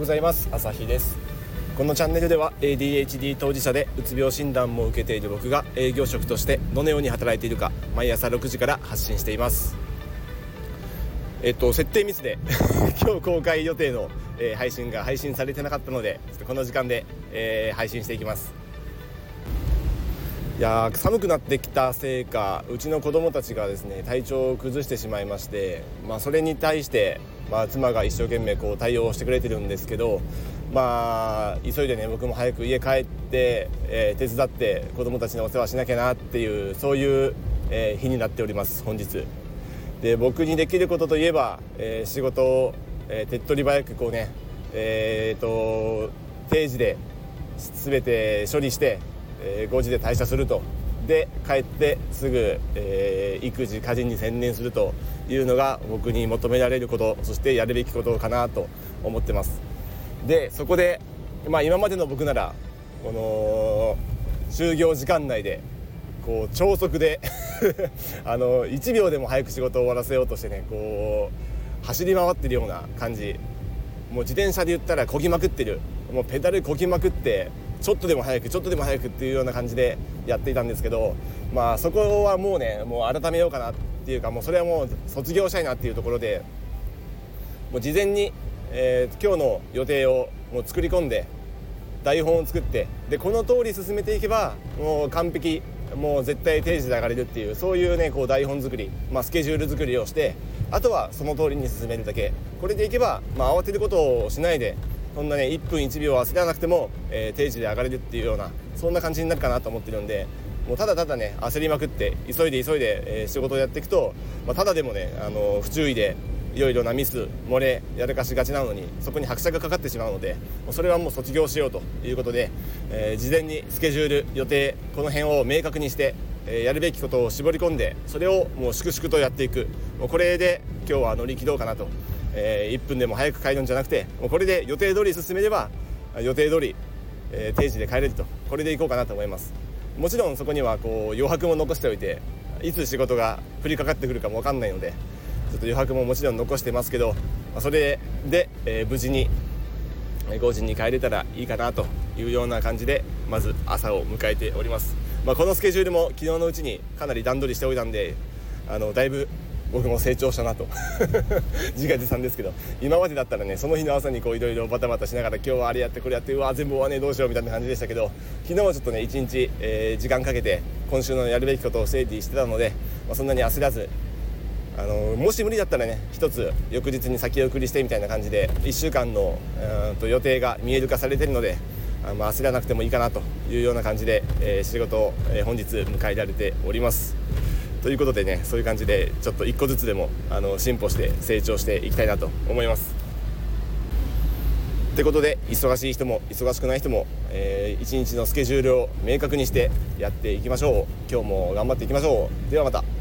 ございます。朝日です。このチャンネルでは ADHD 当事者でうつ病診断も受けている僕が営業職としてどのように働いているか毎朝6時から発信しています。えっと設定ミスで 今日公開予定の、えー、配信が配信されてなかったのでちょっとこの時間で、えー、配信していきます。いや寒くなってきたせいかうちの子供たちがですね体調を崩してしまいまして、まあ、それに対して、まあ、妻が一生懸命こう対応してくれてるんですけど、まあ、急いでね僕も早く家帰って、えー、手伝って子供たちのお世話しなきゃなっていうそういう、えー、日になっております本日。で僕にできることといえば、えー、仕事を、え手っ取り早くこうねえーと定時で全て処理してえー、5時で退社すると。で帰ってすぐ、えー、育児家事に専念するというのが僕に求められること。そしてやるべきことかなと思ってます。でそこで、まあ、今までの僕ならこの就業時間内でこう超速で あの1秒でも早く仕事を終わらせようとしてねこう走り回ってるような感じ。もう自転車で言ったらこぎまくってる。もうペダルこぎまくってちょっとでも早くちょっとでも早くっていうような感じでやっていたんですけどまあそこはもうねもう改めようかなっていうかもうそれはもう卒業したいなっていうところでもう事前に、えー、今日の予定をもう作り込んで台本を作ってでこの通り進めていけばもう完璧もう絶対定時で上がれるっていうそういうねこう台本作り、まあ、スケジュール作りをしてあとはその通りに進めるだけ。これでいけば、まあ、慌てることをしないでそんなね1分1秒忘れなくても、えー、定時で上がれるっていうようなそんな感じになるかなと思ってるんでもうただただね焦りまくって急いで急いで、えー、仕事をやっていくと、まあ、ただでもね、あの不注意でいろいろなミス漏れやらかしがちなのにそこに拍車がかかってしまうのでもうそれはもう卒業しようということで、えー、事前にスケジュール予定この辺を明確にして、えー、やるべきことを絞り込んでそれをもう粛々とやっていく。もうこれで今日は乗り切ろうかなとえー、1分でも早く帰るんじゃなくてもうこれで予定通り進めれば予定通り、えー、定時で帰れると。これでいこうかなと思います。もちろんそこにはこう余白も残しておいていつ仕事が降りかかってくるかも分かんないのでちょっと余白ももちろん残してますけど、まあ、それで、えー、無事に5時に帰れたらいいかなというような感じでまず朝を迎えております、まあ、このスケジュールも昨日のうちにかなり段取りしておいたんであのだいぶ僕も成長したなと 自画自賛ですけど今までだったらねその日の朝にこういろいろバタバタしながら今日はあれやってこれやってうわ全部終わねえどうしようみたいな感じでしたけど昨日はちょっとね一日、えー、時間かけて今週のやるべきことを整理してたので、まあ、そんなに焦らずあのもし無理だったらね一つ翌日に先送りしてみたいな感じで1週間のうんと予定が見える化されてるのであまあ、焦らなくてもいいかなというような感じで、えー、仕事を、えー、本日迎えられております。ということでねそういう感じでちょっと一個ずつでもあの進歩して成長していきたいなと思います。ということで忙しい人も忙しくない人も、えー、一日のスケジュールを明確にしてやっていきましょう。今日も頑張っていきましょう。ではまた。